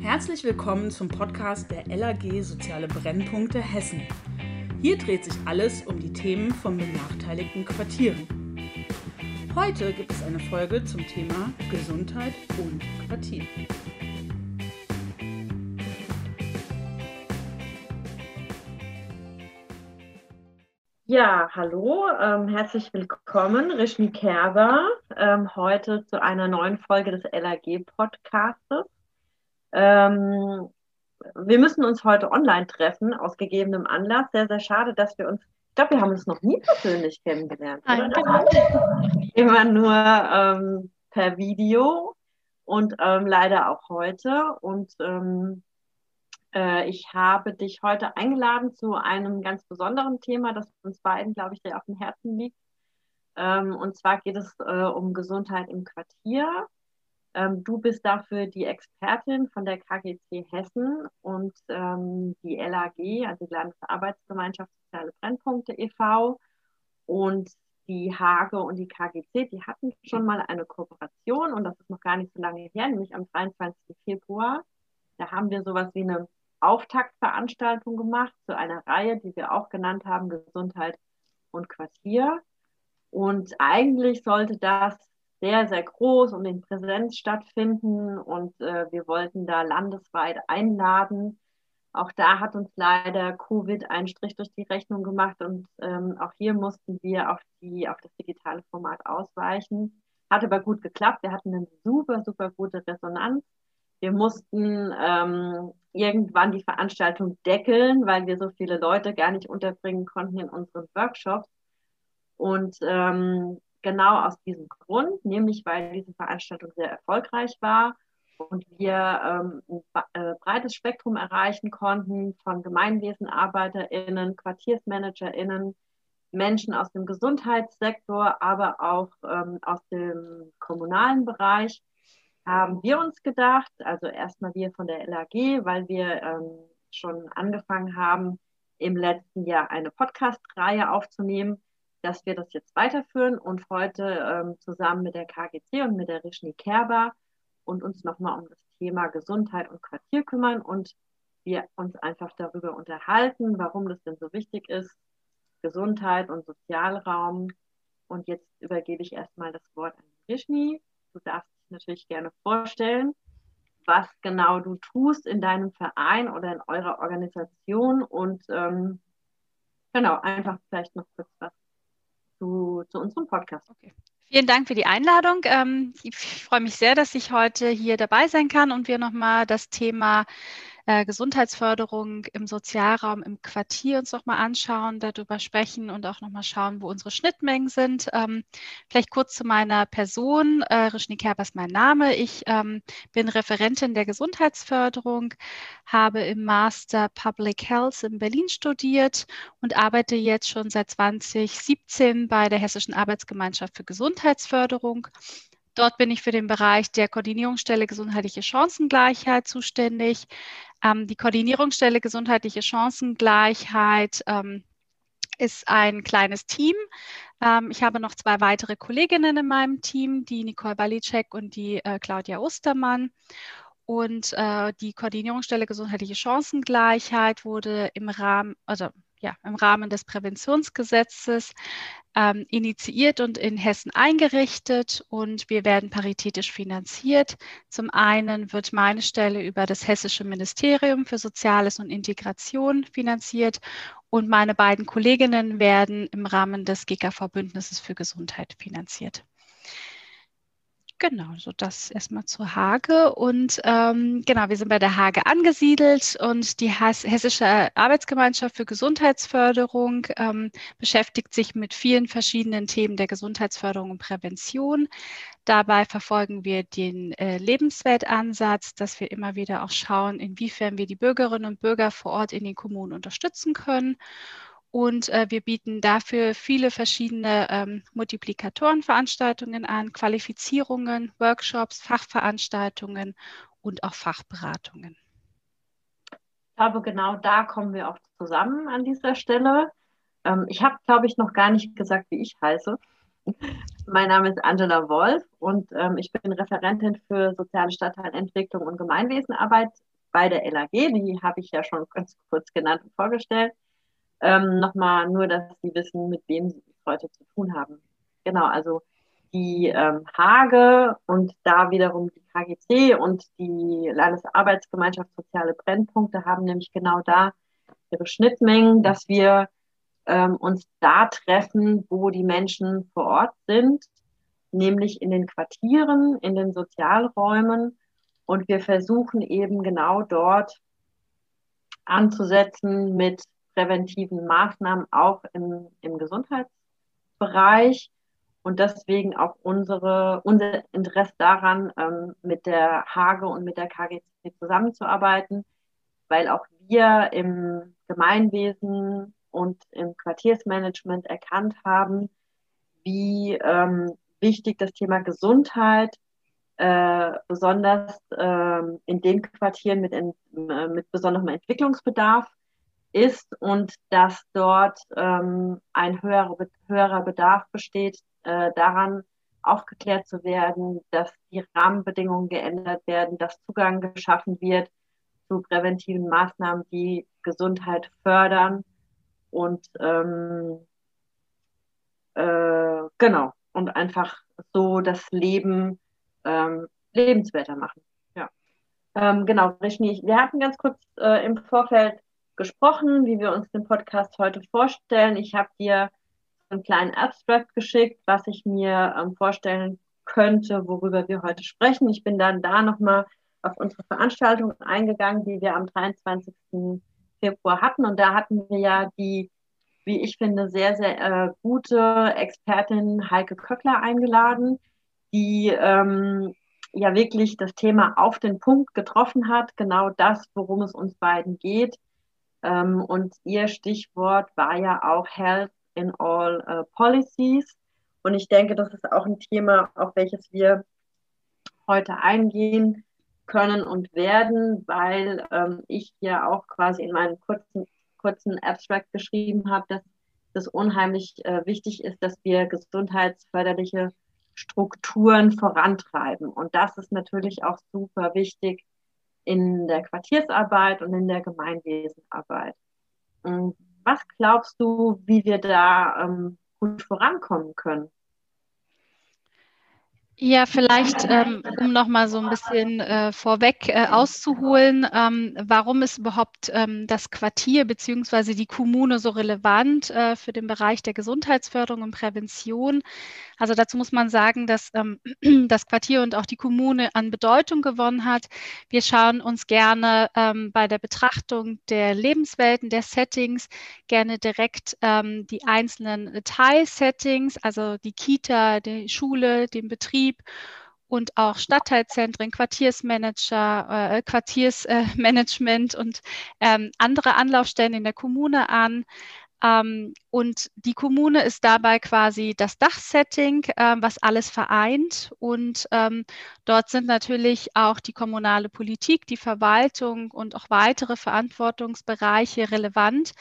Herzlich willkommen zum Podcast der LAG Soziale Brennpunkte Hessen. Hier dreht sich alles um die Themen von benachteiligten Quartieren. Heute gibt es eine Folge zum Thema Gesundheit und Quartier. Ja, hallo, ähm, herzlich willkommen, Rishmi Kerber, ähm, heute zu einer neuen Folge des LAG-Podcastes. Ähm, wir müssen uns heute online treffen, aus gegebenem Anlass. Sehr, sehr schade, dass wir uns, ich glaube, wir haben uns noch nie persönlich kennengelernt. Nein, genau. Immer nur ähm, per Video und ähm, leider auch heute. Und ähm, äh, ich habe dich heute eingeladen zu einem ganz besonderen Thema, das uns beiden, glaube ich, sehr auf dem Herzen liegt. Ähm, und zwar geht es äh, um Gesundheit im Quartier. Ähm, du bist dafür die Expertin von der KGC Hessen und ähm, die LAG, also die Landesarbeitsgemeinschaft Soziale Brennpunkte e.V. und die Hage und die KGC, die hatten schon mal eine Kooperation und das ist noch gar nicht so lange her, nämlich am 23. Februar. Da haben wir sowas wie eine Auftaktveranstaltung gemacht zu einer Reihe, die wir auch genannt haben, Gesundheit und Quartier. Und eigentlich sollte das sehr, sehr groß und in Präsenz stattfinden und äh, wir wollten da landesweit einladen. Auch da hat uns leider Covid einen Strich durch die Rechnung gemacht und ähm, auch hier mussten wir auf, die, auf das digitale Format ausweichen. Hat aber gut geklappt. Wir hatten eine super, super gute Resonanz. Wir mussten ähm, irgendwann die Veranstaltung deckeln, weil wir so viele Leute gar nicht unterbringen konnten in unseren Workshops. Und ähm, genau aus diesem Grund, nämlich weil diese Veranstaltung sehr erfolgreich war und wir ähm, ein äh, breites Spektrum erreichen konnten von GemeinwesenarbeiterInnen, QuartiersmanagerInnen, Menschen aus dem Gesundheitssektor, aber auch ähm, aus dem kommunalen Bereich, haben wir uns gedacht, also erstmal wir von der LAG, weil wir ähm, schon angefangen haben, im letzten Jahr eine Podcast-Reihe aufzunehmen, dass wir das jetzt weiterführen und heute ähm, zusammen mit der KGC und mit der Rishni Kerber und uns nochmal um das Thema Gesundheit und Quartier kümmern und wir uns einfach darüber unterhalten, warum das denn so wichtig ist, Gesundheit und Sozialraum. Und jetzt übergebe ich erstmal das Wort an Rishni. Du darfst dich natürlich gerne vorstellen, was genau du tust in deinem Verein oder in eurer Organisation und ähm, genau, einfach vielleicht noch kurz was zu, zu unserem Podcast. Okay. Vielen Dank für die Einladung. Ähm, ich freue mich sehr, dass ich heute hier dabei sein kann und wir nochmal das Thema äh, Gesundheitsförderung im Sozialraum, im Quartier uns nochmal anschauen, darüber sprechen und auch nochmal schauen, wo unsere Schnittmengen sind. Ähm, vielleicht kurz zu meiner Person. Äh, Rishni Kerber ist mein Name. Ich ähm, bin Referentin der Gesundheitsförderung, habe im Master Public Health in Berlin studiert und arbeite jetzt schon seit 2017 bei der Hessischen Arbeitsgemeinschaft für Gesundheitsförderung. Dort bin ich für den Bereich der Koordinierungsstelle gesundheitliche Chancengleichheit zuständig. Ähm, die Koordinierungsstelle gesundheitliche Chancengleichheit ähm, ist ein kleines Team. Ähm, ich habe noch zwei weitere Kolleginnen in meinem Team, die Nicole Walicek und die äh, Claudia Ostermann. Und äh, die Koordinierungsstelle gesundheitliche Chancengleichheit wurde im Rahmen, also ja, im Rahmen des Präventionsgesetzes ähm, initiiert und in Hessen eingerichtet und wir werden paritätisch finanziert. Zum einen wird meine Stelle über das Hessische Ministerium für Soziales und Integration finanziert und meine beiden Kolleginnen werden im Rahmen des GKV-Bündnisses für Gesundheit finanziert. Genau, so das erstmal zur Hage. Und ähm, genau, wir sind bei der Hage angesiedelt und die Hessische Arbeitsgemeinschaft für Gesundheitsförderung ähm, beschäftigt sich mit vielen verschiedenen Themen der Gesundheitsförderung und Prävention. Dabei verfolgen wir den äh, Lebensweltansatz, dass wir immer wieder auch schauen, inwiefern wir die Bürgerinnen und Bürger vor Ort in den Kommunen unterstützen können. Und äh, wir bieten dafür viele verschiedene ähm, Multiplikatorenveranstaltungen an, Qualifizierungen, Workshops, Fachveranstaltungen und auch Fachberatungen. Ich glaube, genau da kommen wir auch zusammen an dieser Stelle. Ähm, ich habe, glaube ich, noch gar nicht gesagt, wie ich heiße. Mein Name ist Angela Wolf und ähm, ich bin Referentin für soziale Stadtteilentwicklung und Gemeinwesenarbeit bei der LAG. Die habe ich ja schon ganz kurz genannt und vorgestellt. Ähm, Nochmal nur, dass Sie wissen, mit wem Sie heute zu tun haben. Genau, also die ähm, Hage und da wiederum die KGC und die Landesarbeitsgemeinschaft Soziale Brennpunkte haben nämlich genau da ihre Schnittmengen, dass wir ähm, uns da treffen, wo die Menschen vor Ort sind, nämlich in den Quartieren, in den Sozialräumen. Und wir versuchen eben genau dort anzusetzen mit präventiven Maßnahmen auch im, im Gesundheitsbereich. Und deswegen auch unsere, unser Interesse daran, ähm, mit der Hage und mit der KGC zusammenzuarbeiten, weil auch wir im Gemeinwesen und im Quartiersmanagement erkannt haben, wie ähm, wichtig das Thema Gesundheit äh, besonders äh, in den Quartieren mit, in, äh, mit besonderem Entwicklungsbedarf ist und dass dort ähm, ein höherer, höherer Bedarf besteht, äh, daran aufgeklärt zu werden, dass die Rahmenbedingungen geändert werden, dass Zugang geschaffen wird zu präventiven Maßnahmen, die Gesundheit fördern und ähm, äh, genau und einfach so das Leben ähm, lebenswerter machen. Ja. Ähm, genau, Rishni, wir hatten ganz kurz äh, im Vorfeld gesprochen, wie wir uns den Podcast heute vorstellen. Ich habe dir einen kleinen Abstract geschickt, was ich mir ähm, vorstellen könnte, worüber wir heute sprechen. Ich bin dann da nochmal auf unsere Veranstaltung eingegangen, die wir am 23. Februar hatten. Und da hatten wir ja die, wie ich finde, sehr, sehr äh, gute Expertin Heike Köckler eingeladen, die ähm, ja wirklich das Thema auf den Punkt getroffen hat, genau das, worum es uns beiden geht. Ähm, und ihr Stichwort war ja auch Health in all uh, Policies. Und ich denke, das ist auch ein Thema, auf welches wir heute eingehen können und werden, weil ähm, ich ja auch quasi in meinem kurzen, kurzen Abstract geschrieben habe, dass es unheimlich äh, wichtig ist, dass wir gesundheitsförderliche Strukturen vorantreiben. Und das ist natürlich auch super wichtig in der Quartiersarbeit und in der Gemeinwesenarbeit. Und was glaubst du, wie wir da ähm, gut vorankommen können? Ja, vielleicht, ähm, um nochmal so ein bisschen äh, vorweg äh, auszuholen, ähm, warum ist überhaupt ähm, das Quartier bzw. die Kommune so relevant äh, für den Bereich der Gesundheitsförderung und Prävention? Also dazu muss man sagen, dass ähm, das Quartier und auch die Kommune an Bedeutung gewonnen hat. Wir schauen uns gerne ähm, bei der Betrachtung der Lebenswelten, der Settings, gerne direkt ähm, die einzelnen Teilsettings, also die Kita, die Schule, den Betrieb, und auch Stadtteilzentren, Quartiersmanager, äh, Quartiersmanagement äh, und ähm, andere Anlaufstellen in der Kommune an. Ähm, und die Kommune ist dabei quasi das Dachsetting, äh, was alles vereint. Und ähm, dort sind natürlich auch die kommunale Politik, die Verwaltung und auch weitere Verantwortungsbereiche relevant.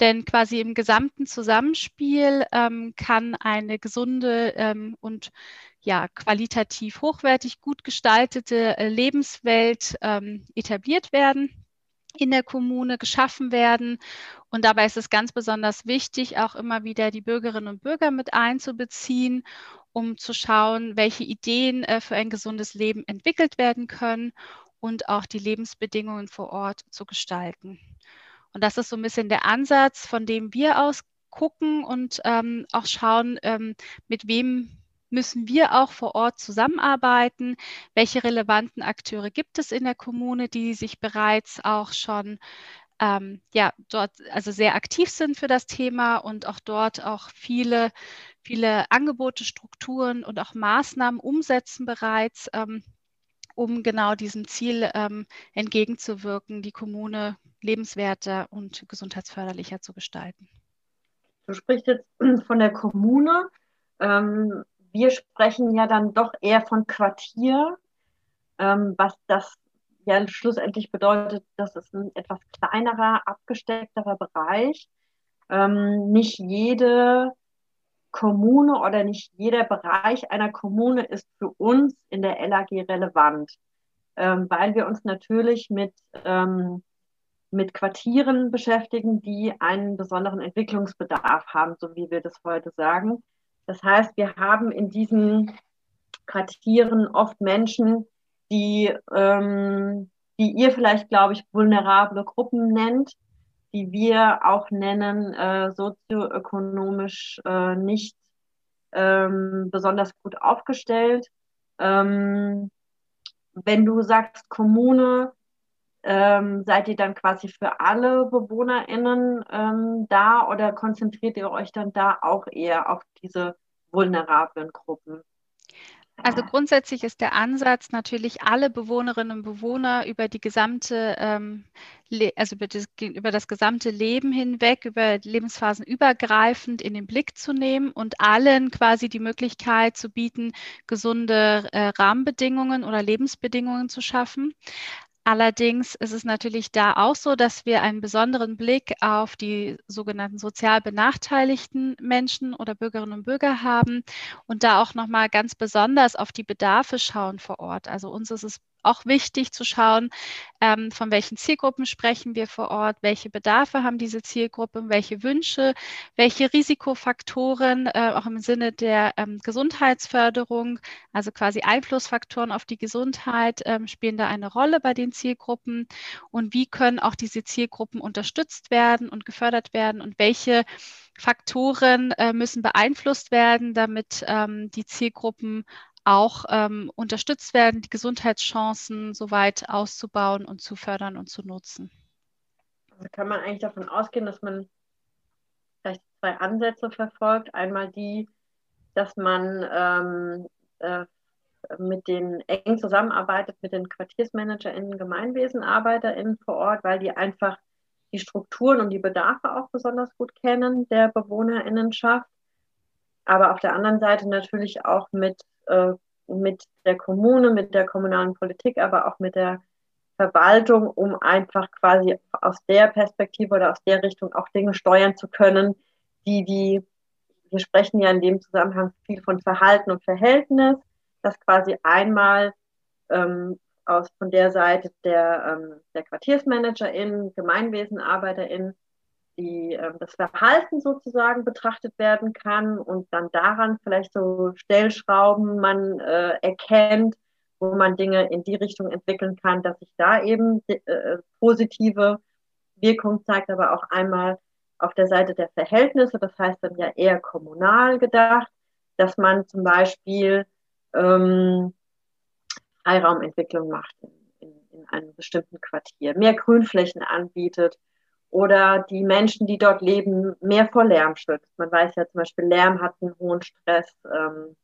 Denn quasi im gesamten Zusammenspiel ähm, kann eine gesunde ähm, und ja, qualitativ hochwertig gut gestaltete äh, Lebenswelt ähm, etabliert werden in der Kommune geschaffen werden. Und dabei ist es ganz besonders wichtig, auch immer wieder die Bürgerinnen und Bürger mit einzubeziehen, um zu schauen, welche Ideen äh, für ein gesundes Leben entwickelt werden können und auch die Lebensbedingungen vor Ort zu gestalten. Und das ist so ein bisschen der Ansatz, von dem wir aus gucken und ähm, auch schauen, ähm, mit wem müssen wir auch vor Ort zusammenarbeiten? Welche relevanten Akteure gibt es in der Kommune, die sich bereits auch schon ähm, ja, dort also sehr aktiv sind für das Thema und auch dort auch viele, viele Angebote, Strukturen und auch Maßnahmen umsetzen bereits, ähm, um genau diesem Ziel ähm, entgegenzuwirken, die Kommune lebenswerter und gesundheitsförderlicher zu gestalten. Du sprichst jetzt von der Kommune. Ähm, wir sprechen ja dann doch eher von Quartier, ähm, was das ja schlussendlich bedeutet, dass es ein etwas kleinerer, abgesteckterer Bereich. Ähm, nicht jede Kommune oder nicht jeder Bereich einer Kommune ist für uns in der LAG relevant, ähm, weil wir uns natürlich mit, ähm, mit Quartieren beschäftigen, die einen besonderen Entwicklungsbedarf haben, so wie wir das heute sagen. Das heißt, wir haben in diesen Quartieren oft Menschen, die, ähm, die ihr vielleicht, glaube ich, vulnerable Gruppen nennt, die wir auch nennen, äh, sozioökonomisch äh, nicht ähm, besonders gut aufgestellt. Ähm, wenn du sagst Kommune, ähm, seid ihr dann quasi für alle BewohnerInnen ähm, da oder konzentriert ihr euch dann da auch eher auf diese vulnerablen Gruppen? Also grundsätzlich ist der Ansatz natürlich, alle Bewohnerinnen und Bewohner über die gesamte, ähm, also über das, über das, gesamte Leben hinweg, über Lebensphasen übergreifend in den Blick zu nehmen und allen quasi die Möglichkeit zu bieten, gesunde äh, Rahmenbedingungen oder Lebensbedingungen zu schaffen. Allerdings ist es natürlich da auch so, dass wir einen besonderen Blick auf die sogenannten sozial benachteiligten Menschen oder Bürgerinnen und Bürger haben und da auch nochmal ganz besonders auf die Bedarfe schauen vor Ort. Also uns ist es auch wichtig zu schauen, ähm, von welchen Zielgruppen sprechen wir vor Ort, welche Bedarfe haben diese Zielgruppen, welche Wünsche, welche Risikofaktoren, äh, auch im Sinne der ähm, Gesundheitsförderung, also quasi Einflussfaktoren auf die Gesundheit, ähm, spielen da eine Rolle bei den Zielgruppen und wie können auch diese Zielgruppen unterstützt werden und gefördert werden und welche Faktoren äh, müssen beeinflusst werden, damit ähm, die Zielgruppen auch ähm, unterstützt werden, die Gesundheitschancen so weit auszubauen und zu fördern und zu nutzen. Also kann man eigentlich davon ausgehen, dass man vielleicht zwei Ansätze verfolgt. Einmal die, dass man ähm, äh, mit den eng zusammenarbeitet mit den QuartiersmanagerInnen, GemeinwesenarbeiterInnen vor Ort, weil die einfach die Strukturen und die Bedarfe auch besonders gut kennen der BewohnerInnenschaft. Aber auf der anderen Seite natürlich auch mit äh, mit der Kommune, mit der kommunalen Politik, aber auch mit der Verwaltung, um einfach quasi aus der Perspektive oder aus der Richtung auch Dinge steuern zu können, die die, wir sprechen ja in dem Zusammenhang viel von Verhalten und Verhältnis, dass quasi einmal ähm, aus von der Seite der, ähm, der QuartiersmanagerInnen, GemeinwesenarbeiterInnen die, äh, das Verhalten sozusagen betrachtet werden kann und dann daran vielleicht so Stellschrauben man äh, erkennt, wo man Dinge in die Richtung entwickeln kann, dass sich da eben äh, positive Wirkung zeigt, aber auch einmal auf der Seite der Verhältnisse, das heißt dann ja eher kommunal gedacht, dass man zum Beispiel ähm, Freiraumentwicklung macht in, in, in einem bestimmten Quartier, mehr Grünflächen anbietet, oder die Menschen, die dort leben, mehr vor Lärm schützt. Man weiß ja zum Beispiel, Lärm hat einen hohen Stressfaktor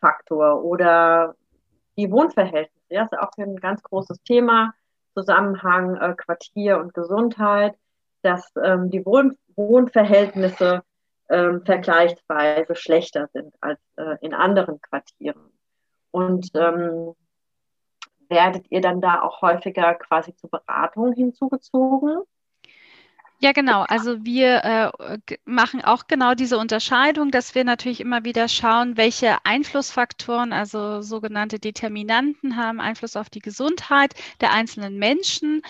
ähm, oder die Wohnverhältnisse. Ja, ist auch ein ganz großes Thema, Zusammenhang äh, Quartier und Gesundheit, dass ähm, die Wohn Wohnverhältnisse ähm, vergleichsweise schlechter sind als äh, in anderen Quartieren. Und ähm, werdet ihr dann da auch häufiger quasi zur Beratung hinzugezogen? Ja, genau. Also wir äh, machen auch genau diese Unterscheidung, dass wir natürlich immer wieder schauen, welche Einflussfaktoren, also sogenannte Determinanten haben Einfluss auf die Gesundheit der einzelnen Menschen.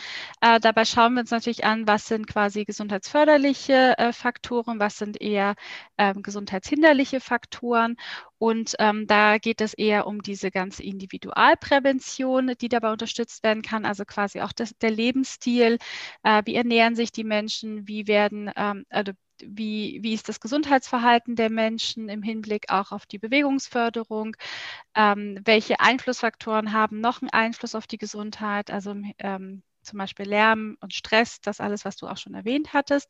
Äh, dabei schauen wir uns natürlich an, was sind quasi gesundheitsförderliche äh, Faktoren, was sind eher ähm, gesundheitshinderliche Faktoren. Und ähm, da geht es eher um diese ganze Individualprävention, die dabei unterstützt werden kann, also quasi auch das, der Lebensstil, äh, wie ernähren sich die Menschen, wie werden, ähm, also wie, wie ist das Gesundheitsverhalten der Menschen im Hinblick auch auf die Bewegungsförderung, ähm, welche Einflussfaktoren haben noch einen Einfluss auf die Gesundheit, also ähm, zum Beispiel Lärm und Stress, das alles, was du auch schon erwähnt hattest.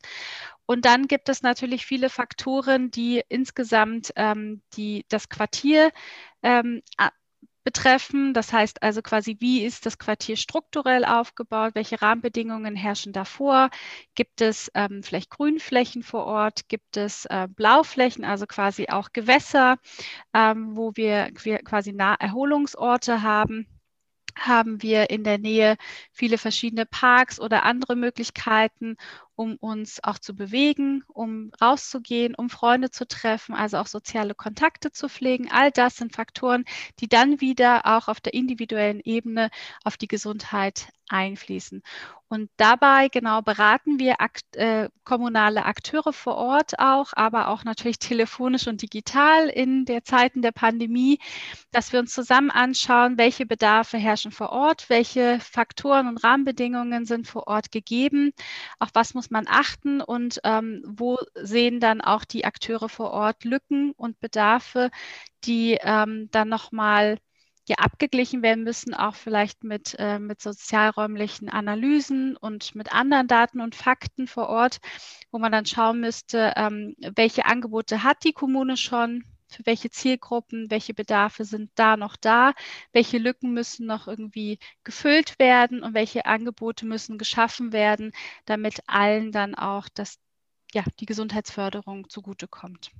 Und dann gibt es natürlich viele Faktoren, die insgesamt ähm, die, das Quartier ähm, betreffen. Das heißt also quasi, wie ist das Quartier strukturell aufgebaut? Welche Rahmenbedingungen herrschen davor? Gibt es ähm, vielleicht Grünflächen vor Ort? Gibt es äh, Blauflächen, also quasi auch Gewässer, ähm, wo wir quasi Naherholungsorte haben? haben wir in der Nähe viele verschiedene Parks oder andere Möglichkeiten, um uns auch zu bewegen, um rauszugehen, um Freunde zu treffen, also auch soziale Kontakte zu pflegen. All das sind Faktoren, die dann wieder auch auf der individuellen Ebene auf die Gesundheit einfließen. Und dabei genau beraten wir akt, äh, kommunale Akteure vor Ort auch, aber auch natürlich telefonisch und digital in der Zeiten der Pandemie, dass wir uns zusammen anschauen, welche Bedarfe herrschen vor Ort, welche Faktoren und Rahmenbedingungen sind vor Ort gegeben, auf was muss man achten und ähm, wo sehen dann auch die Akteure vor Ort Lücken und Bedarfe, die ähm, dann nochmal ja abgeglichen werden müssen, auch vielleicht mit, äh, mit sozialräumlichen Analysen und mit anderen Daten und Fakten vor Ort, wo man dann schauen müsste, ähm, welche Angebote hat die Kommune schon, für welche Zielgruppen, welche Bedarfe sind da noch da, welche Lücken müssen noch irgendwie gefüllt werden und welche Angebote müssen geschaffen werden, damit allen dann auch das, ja, die Gesundheitsförderung zugutekommt.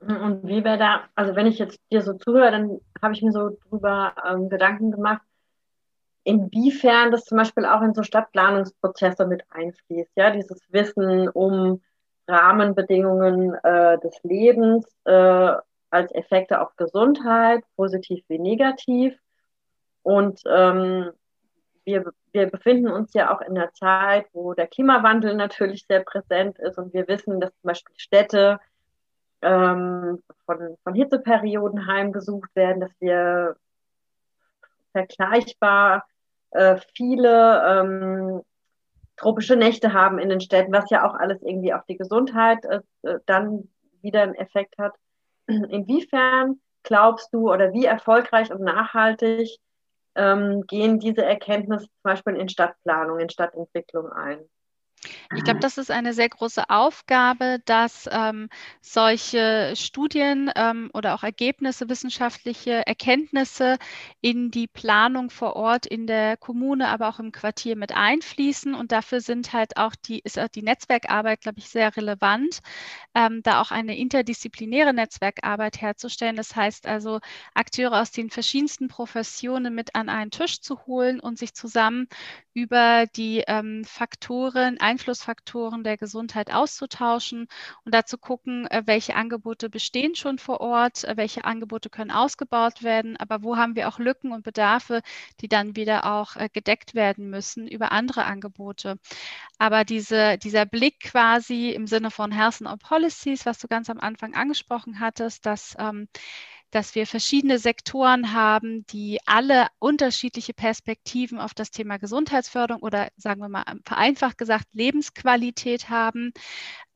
Und wie wäre da, also wenn ich jetzt dir so zuhöre, dann habe ich mir so drüber ähm, Gedanken gemacht, inwiefern das zum Beispiel auch in so Stadtplanungsprozesse mit einfließt, ja, dieses Wissen um Rahmenbedingungen äh, des Lebens äh, als Effekte auf Gesundheit, positiv wie negativ. Und ähm, wir, wir befinden uns ja auch in einer Zeit, wo der Klimawandel natürlich sehr präsent ist und wir wissen, dass zum Beispiel Städte ähm, von, von Hitzeperioden heimgesucht werden, dass wir vergleichbar äh, viele ähm, tropische Nächte haben in den Städten, was ja auch alles irgendwie auf die Gesundheit äh, äh dann wieder einen Effekt hat. Inwiefern glaubst du oder wie erfolgreich und nachhaltig ähm, gehen diese Erkenntnisse zum Beispiel in Stadtplanung, in Stadtentwicklung ein? Ich glaube, das ist eine sehr große Aufgabe, dass ähm, solche Studien ähm, oder auch Ergebnisse, wissenschaftliche Erkenntnisse in die Planung vor Ort in der Kommune, aber auch im Quartier mit einfließen. Und dafür sind halt auch die, ist auch die Netzwerkarbeit, glaube ich, sehr relevant, ähm, da auch eine interdisziplinäre Netzwerkarbeit herzustellen. Das heißt also, Akteure aus den verschiedensten Professionen mit an einen Tisch zu holen und sich zusammen über die ähm, Faktoren, Einflussfaktoren der Gesundheit auszutauschen und dazu gucken, äh, welche Angebote bestehen schon vor Ort, äh, welche Angebote können ausgebaut werden, aber wo haben wir auch Lücken und Bedarfe, die dann wieder auch äh, gedeckt werden müssen über andere Angebote. Aber diese, dieser Blick quasi im Sinne von Health and Policies, was du ganz am Anfang angesprochen hattest, dass ähm, dass wir verschiedene Sektoren haben, die alle unterschiedliche Perspektiven auf das Thema Gesundheitsförderung oder sagen wir mal vereinfacht gesagt Lebensqualität haben,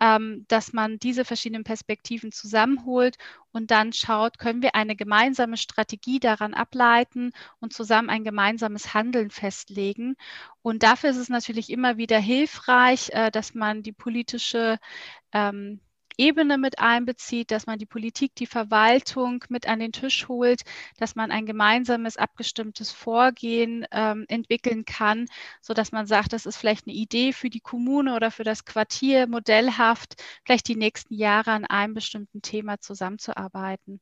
ähm, dass man diese verschiedenen Perspektiven zusammenholt und dann schaut, können wir eine gemeinsame Strategie daran ableiten und zusammen ein gemeinsames Handeln festlegen. Und dafür ist es natürlich immer wieder hilfreich, äh, dass man die politische ähm, Ebene mit einbezieht, dass man die Politik, die Verwaltung mit an den Tisch holt, dass man ein gemeinsames, abgestimmtes Vorgehen ähm, entwickeln kann, so dass man sagt, das ist vielleicht eine Idee für die Kommune oder für das Quartier, modellhaft, vielleicht die nächsten Jahre an einem bestimmten Thema zusammenzuarbeiten.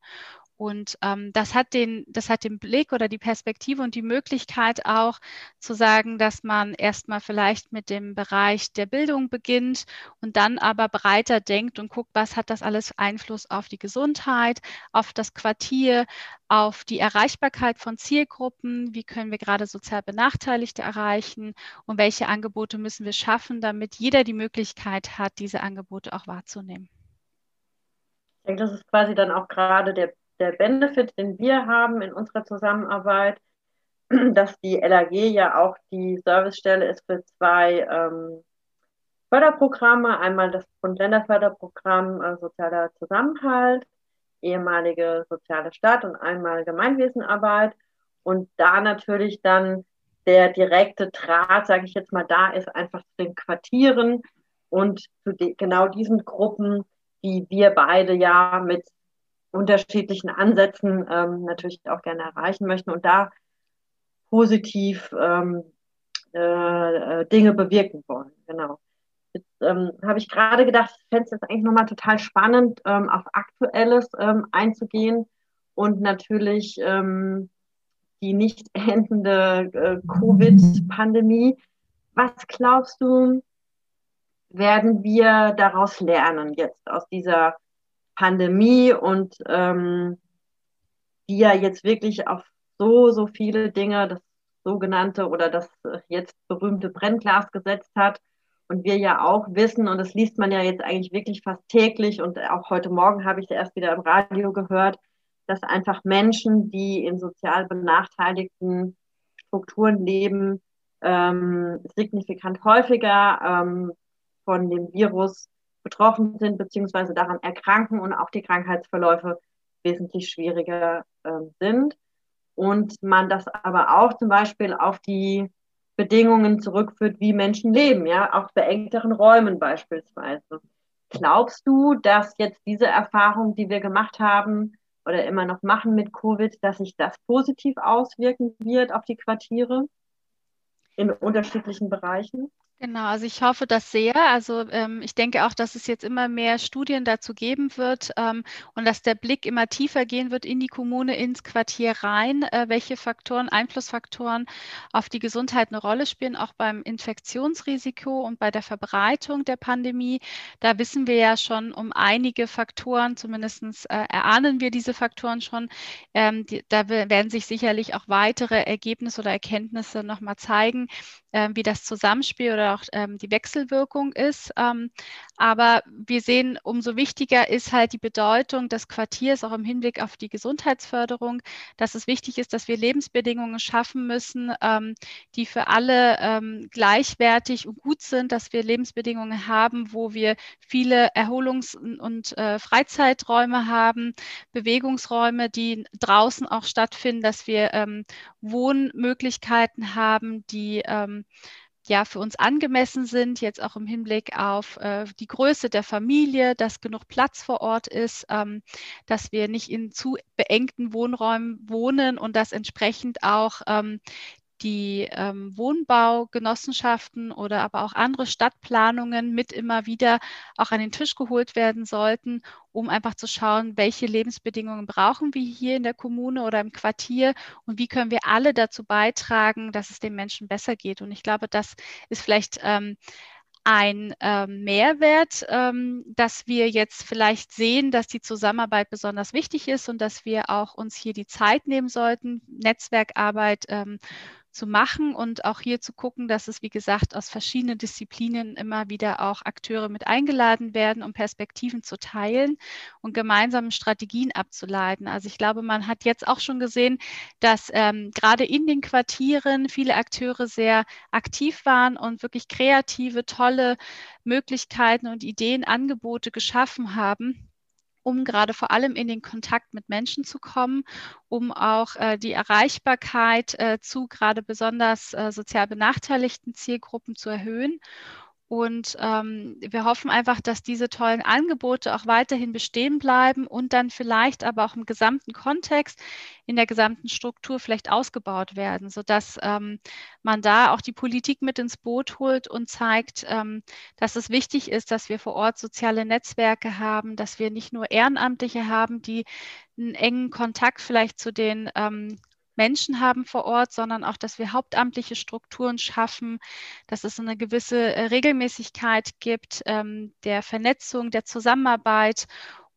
Und ähm, das, hat den, das hat den Blick oder die Perspektive und die Möglichkeit auch zu sagen, dass man erstmal vielleicht mit dem Bereich der Bildung beginnt und dann aber breiter denkt und guckt, was hat das alles Einfluss auf die Gesundheit, auf das Quartier, auf die Erreichbarkeit von Zielgruppen, wie können wir gerade sozial Benachteiligte erreichen und welche Angebote müssen wir schaffen, damit jeder die Möglichkeit hat, diese Angebote auch wahrzunehmen. Ich denke, das ist quasi dann auch gerade der der Benefit, den wir haben in unserer Zusammenarbeit, dass die LAG ja auch die Servicestelle ist für zwei ähm, Förderprogramme. Einmal das Bund-Länder-Förderprogramm äh, Sozialer Zusammenhalt, ehemalige soziale Stadt und einmal Gemeinwesenarbeit. Und da natürlich dann der direkte Draht, sage ich jetzt mal, da ist einfach zu den Quartieren und zu genau diesen Gruppen, die wir beide ja mit unterschiedlichen Ansätzen ähm, natürlich auch gerne erreichen möchten und da positiv ähm, äh, äh, Dinge bewirken wollen. Genau. Jetzt ähm, habe ich gerade gedacht, ich fände es jetzt eigentlich nochmal total spannend, ähm, auf Aktuelles ähm, einzugehen und natürlich ähm, die nicht endende äh, Covid-Pandemie. Was glaubst du, werden wir daraus lernen jetzt aus dieser Pandemie und ähm, die ja jetzt wirklich auf so, so viele Dinge, das sogenannte oder das jetzt berühmte Brennglas gesetzt hat. Und wir ja auch wissen, und das liest man ja jetzt eigentlich wirklich fast täglich, und auch heute Morgen habe ich es erst wieder im Radio gehört, dass einfach Menschen, die in sozial benachteiligten Strukturen leben, ähm, signifikant häufiger ähm, von dem Virus betroffen sind, beziehungsweise daran erkranken und auch die Krankheitsverläufe wesentlich schwieriger äh, sind. Und man das aber auch zum Beispiel auf die Bedingungen zurückführt, wie Menschen leben, ja, auch beengteren Räumen beispielsweise. Glaubst du, dass jetzt diese Erfahrung, die wir gemacht haben oder immer noch machen mit Covid, dass sich das positiv auswirken wird auf die Quartiere in unterschiedlichen Bereichen? Genau, also ich hoffe das sehr. Also ähm, ich denke auch, dass es jetzt immer mehr Studien dazu geben wird ähm, und dass der Blick immer tiefer gehen wird in die Kommune, ins Quartier rein, äh, welche Faktoren, Einflussfaktoren auf die Gesundheit eine Rolle spielen, auch beim Infektionsrisiko und bei der Verbreitung der Pandemie. Da wissen wir ja schon um einige Faktoren, zumindest äh, erahnen wir diese Faktoren schon. Ähm, die, da werden sich sicherlich auch weitere Ergebnisse oder Erkenntnisse nochmal zeigen, äh, wie das Zusammenspiel oder auch ähm, die Wechselwirkung ist. Ähm, aber wir sehen, umso wichtiger ist halt die Bedeutung des Quartiers auch im Hinblick auf die Gesundheitsförderung, dass es wichtig ist, dass wir Lebensbedingungen schaffen müssen, ähm, die für alle ähm, gleichwertig und gut sind, dass wir Lebensbedingungen haben, wo wir viele Erholungs- und äh, Freizeiträume haben, Bewegungsräume, die draußen auch stattfinden, dass wir ähm, Wohnmöglichkeiten haben, die ähm, ja für uns angemessen sind, jetzt auch im Hinblick auf äh, die Größe der Familie, dass genug Platz vor Ort ist, ähm, dass wir nicht in zu beengten Wohnräumen wohnen und dass entsprechend auch ähm, die ähm, Wohnbaugenossenschaften oder aber auch andere Stadtplanungen mit immer wieder auch an den Tisch geholt werden sollten, um einfach zu schauen, welche Lebensbedingungen brauchen wir hier in der Kommune oder im Quartier und wie können wir alle dazu beitragen, dass es den Menschen besser geht. Und ich glaube, das ist vielleicht ähm, ein ähm, Mehrwert, ähm, dass wir jetzt vielleicht sehen, dass die Zusammenarbeit besonders wichtig ist und dass wir auch uns hier die Zeit nehmen sollten, Netzwerkarbeit ähm, zu machen und auch hier zu gucken, dass es, wie gesagt, aus verschiedenen Disziplinen immer wieder auch Akteure mit eingeladen werden, um Perspektiven zu teilen und gemeinsame Strategien abzuleiten. Also ich glaube, man hat jetzt auch schon gesehen, dass ähm, gerade in den Quartieren viele Akteure sehr aktiv waren und wirklich kreative, tolle Möglichkeiten und Ideen, Angebote geschaffen haben um gerade vor allem in den Kontakt mit Menschen zu kommen, um auch äh, die Erreichbarkeit äh, zu gerade besonders äh, sozial benachteiligten Zielgruppen zu erhöhen und ähm, wir hoffen einfach, dass diese tollen Angebote auch weiterhin bestehen bleiben und dann vielleicht aber auch im gesamten Kontext, in der gesamten Struktur vielleicht ausgebaut werden, sodass ähm, man da auch die Politik mit ins Boot holt und zeigt, ähm, dass es wichtig ist, dass wir vor Ort soziale Netzwerke haben, dass wir nicht nur Ehrenamtliche haben, die einen engen Kontakt vielleicht zu den ähm, Menschen haben vor Ort, sondern auch, dass wir hauptamtliche Strukturen schaffen, dass es eine gewisse äh, Regelmäßigkeit gibt ähm, der Vernetzung, der Zusammenarbeit.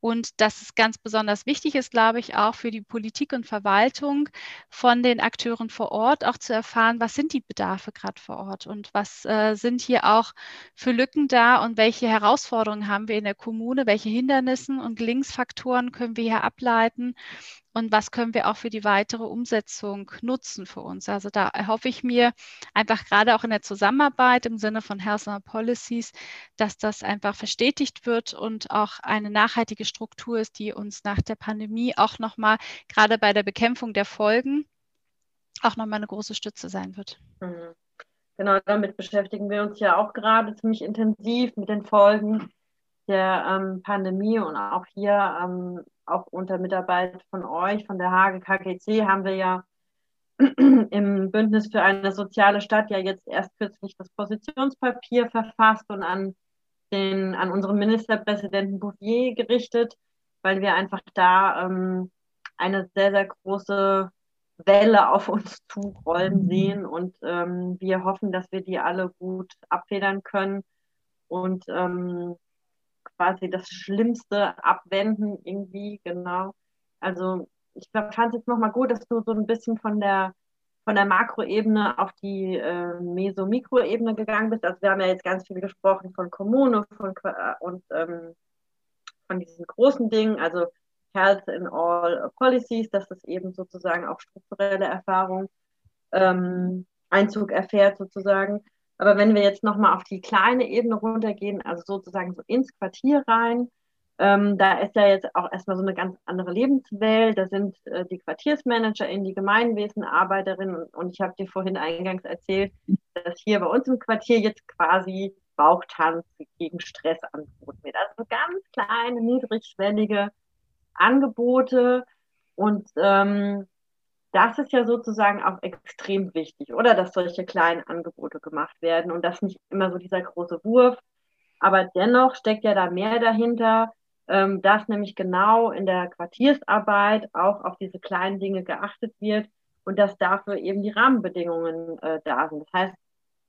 Und dass es ganz besonders wichtig ist, glaube ich, auch für die Politik und Verwaltung von den Akteuren vor Ort auch zu erfahren, was sind die Bedarfe gerade vor Ort und was äh, sind hier auch für Lücken da und welche Herausforderungen haben wir in der Kommune, welche Hindernissen und Linksfaktoren können wir hier ableiten und was können wir auch für die weitere Umsetzung nutzen für uns. Also da erhoffe ich mir einfach gerade auch in der Zusammenarbeit im Sinne von Health and Policies, dass das einfach verstetigt wird und auch eine nachhaltige Struktur ist, die uns nach der Pandemie auch nochmal gerade bei der Bekämpfung der Folgen auch nochmal eine große Stütze sein wird. Mhm. Genau, damit beschäftigen wir uns ja auch gerade ziemlich intensiv mit den Folgen der ähm, Pandemie und auch hier ähm, auch unter Mitarbeit von euch, von der Hage KGC, haben wir ja im Bündnis für eine soziale Stadt ja jetzt erst kürzlich das Positionspapier verfasst und an, den, an unseren Ministerpräsidenten Bouffier gerichtet, weil wir einfach da ähm, eine sehr, sehr große Welle auf uns zurollen sehen und ähm, wir hoffen, dass wir die alle gut abfedern können und ähm, quasi das Schlimmste abwenden irgendwie, genau. Also ich fand es jetzt nochmal gut, dass du so ein bisschen von der von der Makroebene auf die äh, Meso-Mikroebene gegangen bist. Also wir haben ja jetzt ganz viel gesprochen von Kommune von, äh, und ähm, von diesen großen Dingen, also Health in All Policies, dass das eben sozusagen auch strukturelle Erfahrung ähm, Einzug erfährt sozusagen. Aber wenn wir jetzt nochmal auf die kleine Ebene runtergehen, also sozusagen so ins Quartier rein, ähm, da ist ja jetzt auch erstmal so eine ganz andere Lebenswelt. Da sind äh, die QuartiersmanagerInnen, die Gemeinwesenarbeiterinnen und, ich habe dir vorhin eingangs erzählt, dass hier bei uns im Quartier jetzt quasi Bauchtanz gegen Stress angeboten wird. Also ganz kleine, niedrigschwellige Angebote und ähm, das ist ja sozusagen auch extrem wichtig, oder? Dass solche kleinen Angebote gemacht werden und das nicht immer so dieser große Wurf. Aber dennoch steckt ja da mehr dahinter, ähm, dass nämlich genau in der Quartiersarbeit auch auf diese kleinen Dinge geachtet wird und dass dafür eben die Rahmenbedingungen äh, da sind. Das heißt,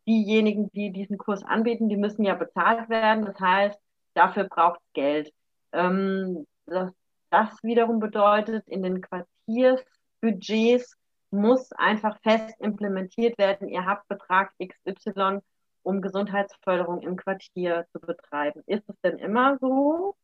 diejenigen, die diesen Kurs anbieten, die müssen ja bezahlt werden. Das heißt, dafür braucht Geld. Ähm, das, wiederum bedeutet, in den Quartiersbudgets muss einfach fest implementiert werden. Ihr habt Betrag XY, um Gesundheitsförderung im Quartier zu betreiben. Ist es denn immer so?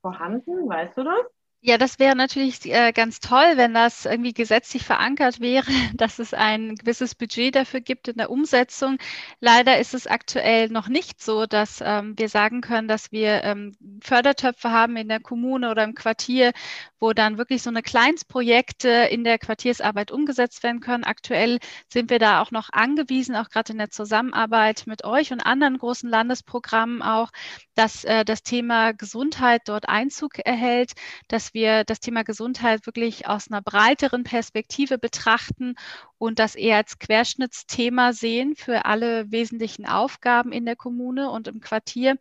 vorhanden? Weißt du das? Ja, das wäre natürlich äh, ganz toll, wenn das irgendwie gesetzlich verankert wäre, dass es ein gewisses Budget dafür gibt in der Umsetzung. Leider ist es aktuell noch nicht so, dass ähm, wir sagen können, dass wir ähm, Fördertöpfe haben in der Kommune oder im Quartier, wo dann wirklich so eine Kleinstprojekte in der Quartiersarbeit umgesetzt werden können. Aktuell sind wir da auch noch angewiesen, auch gerade in der Zusammenarbeit mit euch und anderen großen Landesprogrammen auch, dass äh, das Thema Gesundheit dort Einzug erhält, dass wir das Thema Gesundheit wirklich aus einer breiteren Perspektive betrachten und das eher als Querschnittsthema sehen für alle wesentlichen Aufgaben in der Kommune und im Quartier.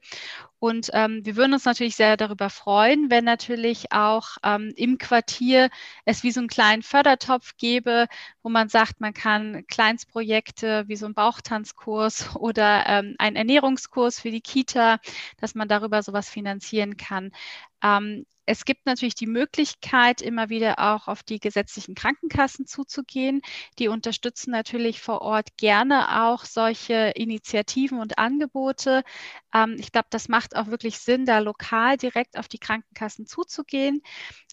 Und ähm, wir würden uns natürlich sehr darüber freuen, wenn natürlich auch ähm, im Quartier es wie so einen kleinen Fördertopf gäbe, wo man sagt, man kann Kleinstprojekte wie so ein Bauchtanzkurs oder ähm, einen Ernährungskurs für die Kita, dass man darüber sowas finanzieren kann. Ähm, es gibt natürlich die Möglichkeit, immer wieder auch auf die gesetzlichen Krankenkassen zuzugehen. Die unterstützen natürlich vor Ort gerne auch solche Initiativen und Angebote. Ähm, ich glaube, das macht auch wirklich Sinn, da lokal direkt auf die Krankenkassen zuzugehen.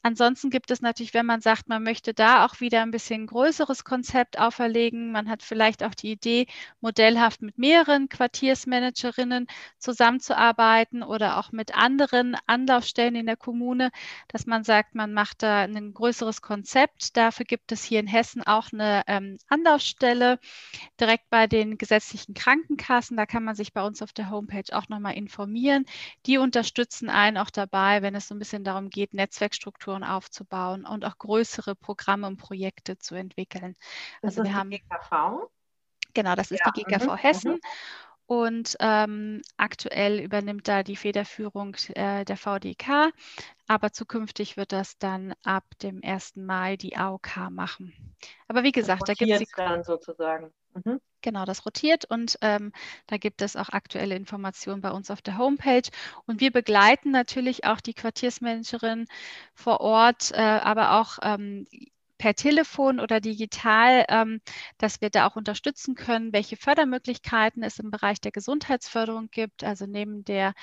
Ansonsten gibt es natürlich, wenn man sagt, man möchte da auch wieder ein bisschen größeres Konzept auferlegen. Man hat vielleicht auch die Idee, modellhaft mit mehreren Quartiersmanagerinnen zusammenzuarbeiten oder auch mit anderen Anlaufstellen in der Kommune, dass man sagt, man macht da ein größeres Konzept. Dafür gibt es hier in Hessen auch eine ähm, Anlaufstelle direkt bei den gesetzlichen Krankenkassen. Da kann man sich bei uns auf der Homepage auch nochmal informieren. Die unterstützen einen auch dabei, wenn es so ein bisschen darum geht, Netzwerkstrukturen Strukturen aufzubauen und auch größere Programme und Projekte zu entwickeln. Das also wir haben GKV. Genau, das ist ja. die GKV mhm. Hessen. Mhm. Und ähm, aktuell übernimmt da die Federführung äh, der VDK, aber zukünftig wird das dann ab dem 1. Mai die AOK machen. Aber wie gesagt, da gibt es dann sozusagen. Mhm. Genau, das rotiert und ähm, da gibt es auch aktuelle Informationen bei uns auf der Homepage. Und wir begleiten natürlich auch die Quartiersmanagerin vor Ort, äh, aber auch ähm, per Telefon oder digital, ähm, dass wir da auch unterstützen können, welche Fördermöglichkeiten es im Bereich der Gesundheitsförderung gibt. Also neben der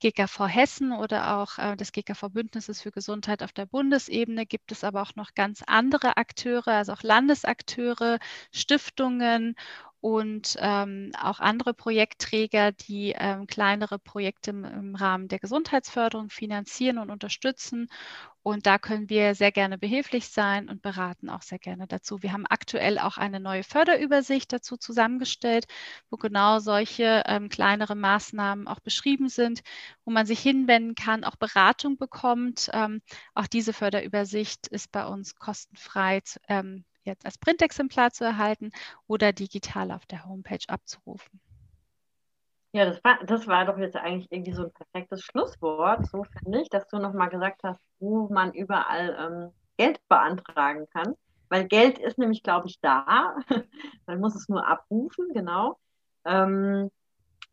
GKV Hessen oder auch äh, des GKV Bündnisses für Gesundheit auf der Bundesebene gibt es aber auch noch ganz andere Akteure, also auch Landesakteure, Stiftungen und ähm, auch andere Projektträger, die ähm, kleinere Projekte im, im, Rahmen der Gesundheitsförderung finanzieren und unterstützen. Und da können wir sehr gerne behilflich sein und beraten auch sehr gerne dazu. Wir haben aktuell auch eine neue Förderübersicht dazu zusammengestellt, wo genau solche ähm, kleinere Maßnahmen auch beschrieben sind, wo man sich hinwenden kann, auch Beratung bekommt. Ähm, auch diese Förderübersicht ist bei uns kostenfrei ähm, jetzt als Printexemplar zu erhalten oder digital auf der Homepage abzurufen. Ja, das war, das war doch jetzt eigentlich irgendwie so ein perfektes Schlusswort, so finde ich, dass du nochmal gesagt hast, wo man überall ähm, Geld beantragen kann. Weil Geld ist nämlich, glaube ich, da. man muss es nur abrufen, genau. Ähm,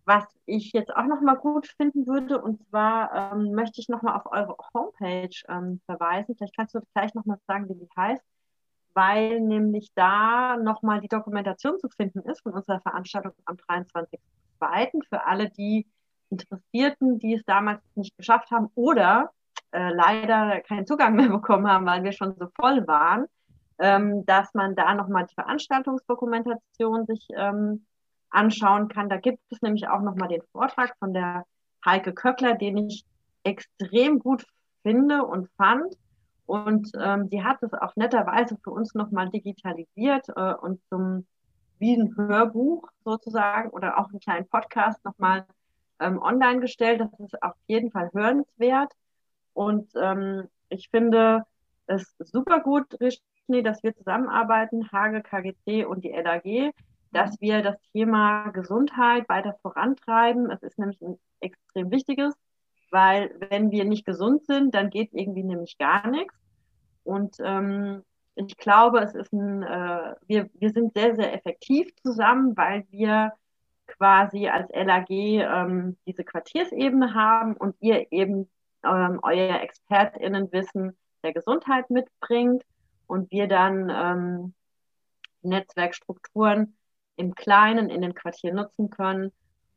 was ich jetzt auch nochmal gut finden würde, und zwar ähm, möchte ich nochmal auf eure Homepage ähm, verweisen. Vielleicht kannst du gleich nochmal sagen, wie die heißt, weil nämlich da nochmal die Dokumentation zu finden ist von unserer Veranstaltung am 23.02. für alle die Interessierten, die es damals nicht geschafft haben oder äh, leider keinen Zugang mehr bekommen haben, weil wir schon so voll waren, ähm, dass man da nochmal die Veranstaltungsdokumentation sich ähm, anschauen kann. Da gibt es nämlich auch nochmal den Vortrag von der Heike Köckler, den ich extrem gut finde und fand. Und ähm, die hat es auch netterweise für uns nochmal digitalisiert äh, und zum wie ein Hörbuch sozusagen oder auch einen kleinen Podcast nochmal ähm, online gestellt. Das ist auf jeden Fall hörenswert. Und ähm, ich finde es super gut, Rischni, dass wir zusammenarbeiten, Hage, KGC und die LAG, dass wir das Thema Gesundheit weiter vorantreiben. Es ist nämlich ein extrem wichtiges, weil wenn wir nicht gesund sind, dann geht irgendwie nämlich gar nichts. Und ähm, ich glaube, es ist ein, äh, wir, wir sind sehr, sehr effektiv zusammen, weil wir quasi als LAG ähm, diese Quartiersebene haben und ihr eben ähm, euer ExpertInnenwissen der Gesundheit mitbringt und wir dann ähm, Netzwerkstrukturen im Kleinen in den Quartieren nutzen können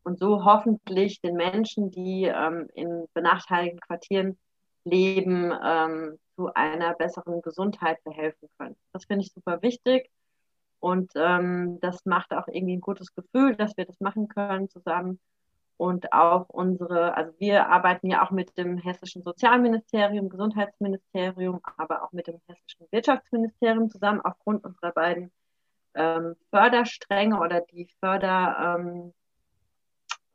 und so hoffentlich den Menschen, die ähm, in benachteiligten Quartieren leben, ähm, zu einer besseren Gesundheit verhelfen können. Das finde ich super wichtig und ähm, das macht auch irgendwie ein gutes Gefühl, dass wir das machen können zusammen. Und auch unsere, also wir arbeiten ja auch mit dem hessischen Sozialministerium, Gesundheitsministerium, aber auch mit dem hessischen Wirtschaftsministerium zusammen aufgrund unserer beiden ähm, Förderstränge oder die Förderprogramme,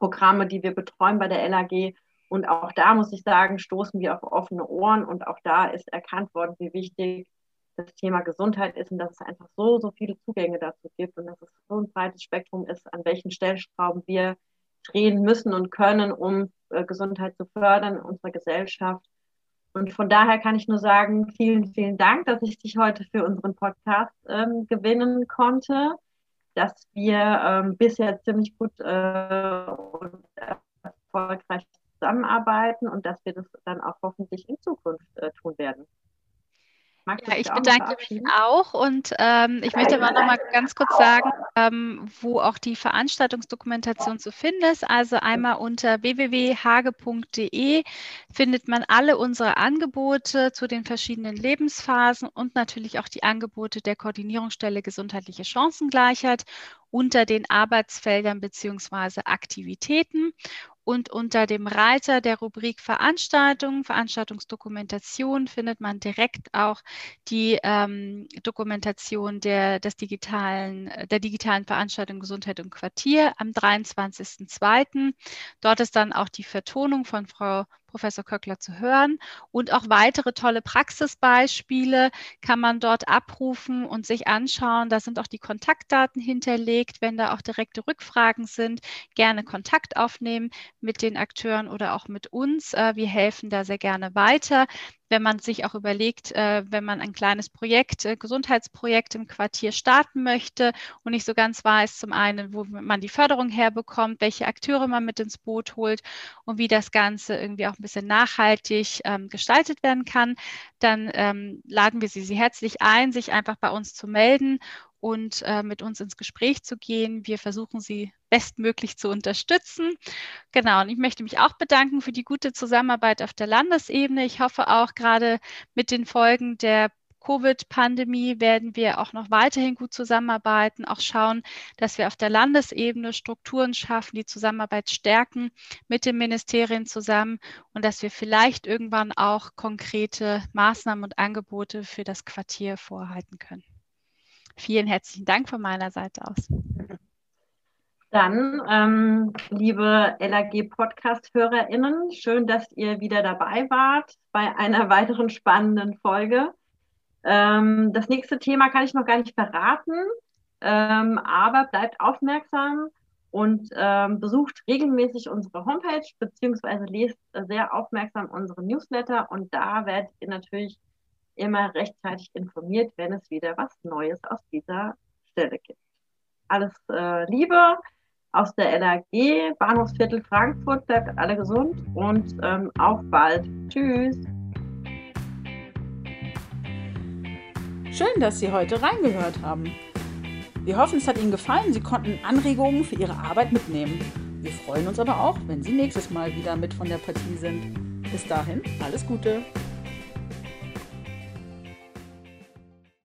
ähm, die wir betreuen bei der LAG. Und auch da muss ich sagen, stoßen wir auf offene Ohren und auch da ist erkannt worden, wie wichtig das Thema Gesundheit ist und dass es einfach so, so viele Zugänge dazu gibt und dass es so ein breites Spektrum ist, an welchen Stellschrauben wir drehen müssen und können, um äh, Gesundheit zu fördern in unserer Gesellschaft. Und von daher kann ich nur sagen, vielen, vielen Dank, dass ich dich heute für unseren Podcast ähm, gewinnen konnte, dass wir ähm, bisher ziemlich gut äh, und erfolgreich zusammenarbeiten und dass wir das dann auch hoffentlich in Zukunft äh, tun werden. Ja, ich bedanke mich auch und ähm, ich möchte aber noch mal ganz kurz sagen, ähm, wo auch die Veranstaltungsdokumentation zu finden ist. Also einmal unter www.hage.de findet man alle unsere Angebote zu den verschiedenen Lebensphasen und natürlich auch die Angebote der Koordinierungsstelle Gesundheitliche Chancengleichheit unter den Arbeitsfeldern bzw. Aktivitäten und unter dem Reiter der Rubrik Veranstaltungen, Veranstaltungsdokumentation findet man direkt auch die ähm, Dokumentation der, des digitalen, der digitalen Veranstaltung Gesundheit und Quartier am 23.02. Dort ist dann auch die Vertonung von Frau Professor Köckler zu hören. Und auch weitere tolle Praxisbeispiele kann man dort abrufen und sich anschauen. Da sind auch die Kontaktdaten hinterlegt. Wenn da auch direkte Rückfragen sind, gerne Kontakt aufnehmen mit den Akteuren oder auch mit uns. Äh, wir helfen da sehr gerne weiter wenn man sich auch überlegt, äh, wenn man ein kleines Projekt, äh, Gesundheitsprojekt im Quartier starten möchte und nicht so ganz weiß, zum einen, wo man die Förderung herbekommt, welche Akteure man mit ins Boot holt und wie das Ganze irgendwie auch ein bisschen nachhaltig ähm, gestaltet werden kann, dann ähm, laden wir Sie, Sie herzlich ein, sich einfach bei uns zu melden und äh, mit uns ins Gespräch zu gehen. Wir versuchen sie bestmöglich zu unterstützen. Genau, und ich möchte mich auch bedanken für die gute Zusammenarbeit auf der Landesebene. Ich hoffe auch gerade mit den Folgen der Covid-Pandemie werden wir auch noch weiterhin gut zusammenarbeiten, auch schauen, dass wir auf der Landesebene Strukturen schaffen, die Zusammenarbeit stärken mit den Ministerien zusammen und dass wir vielleicht irgendwann auch konkrete Maßnahmen und Angebote für das Quartier vorhalten können. Vielen herzlichen Dank von meiner Seite aus. Dann, ähm, liebe LAG-Podcast-HörerInnen, schön, dass ihr wieder dabei wart bei einer weiteren spannenden Folge. Ähm, das nächste Thema kann ich noch gar nicht verraten, ähm, aber bleibt aufmerksam und ähm, besucht regelmäßig unsere Homepage beziehungsweise lest sehr aufmerksam unsere Newsletter und da werdet ihr natürlich immer rechtzeitig informiert, wenn es wieder was Neues aus dieser Stelle gibt. Alles äh, Liebe, aus der LAG, Bahnhofsviertel Frankfurt. Bleibt alle gesund und ähm, auf bald. Tschüss. Schön, dass Sie heute reingehört haben. Wir hoffen, es hat Ihnen gefallen. Sie konnten Anregungen für Ihre Arbeit mitnehmen. Wir freuen uns aber auch, wenn Sie nächstes Mal wieder mit von der Partie sind. Bis dahin, alles Gute.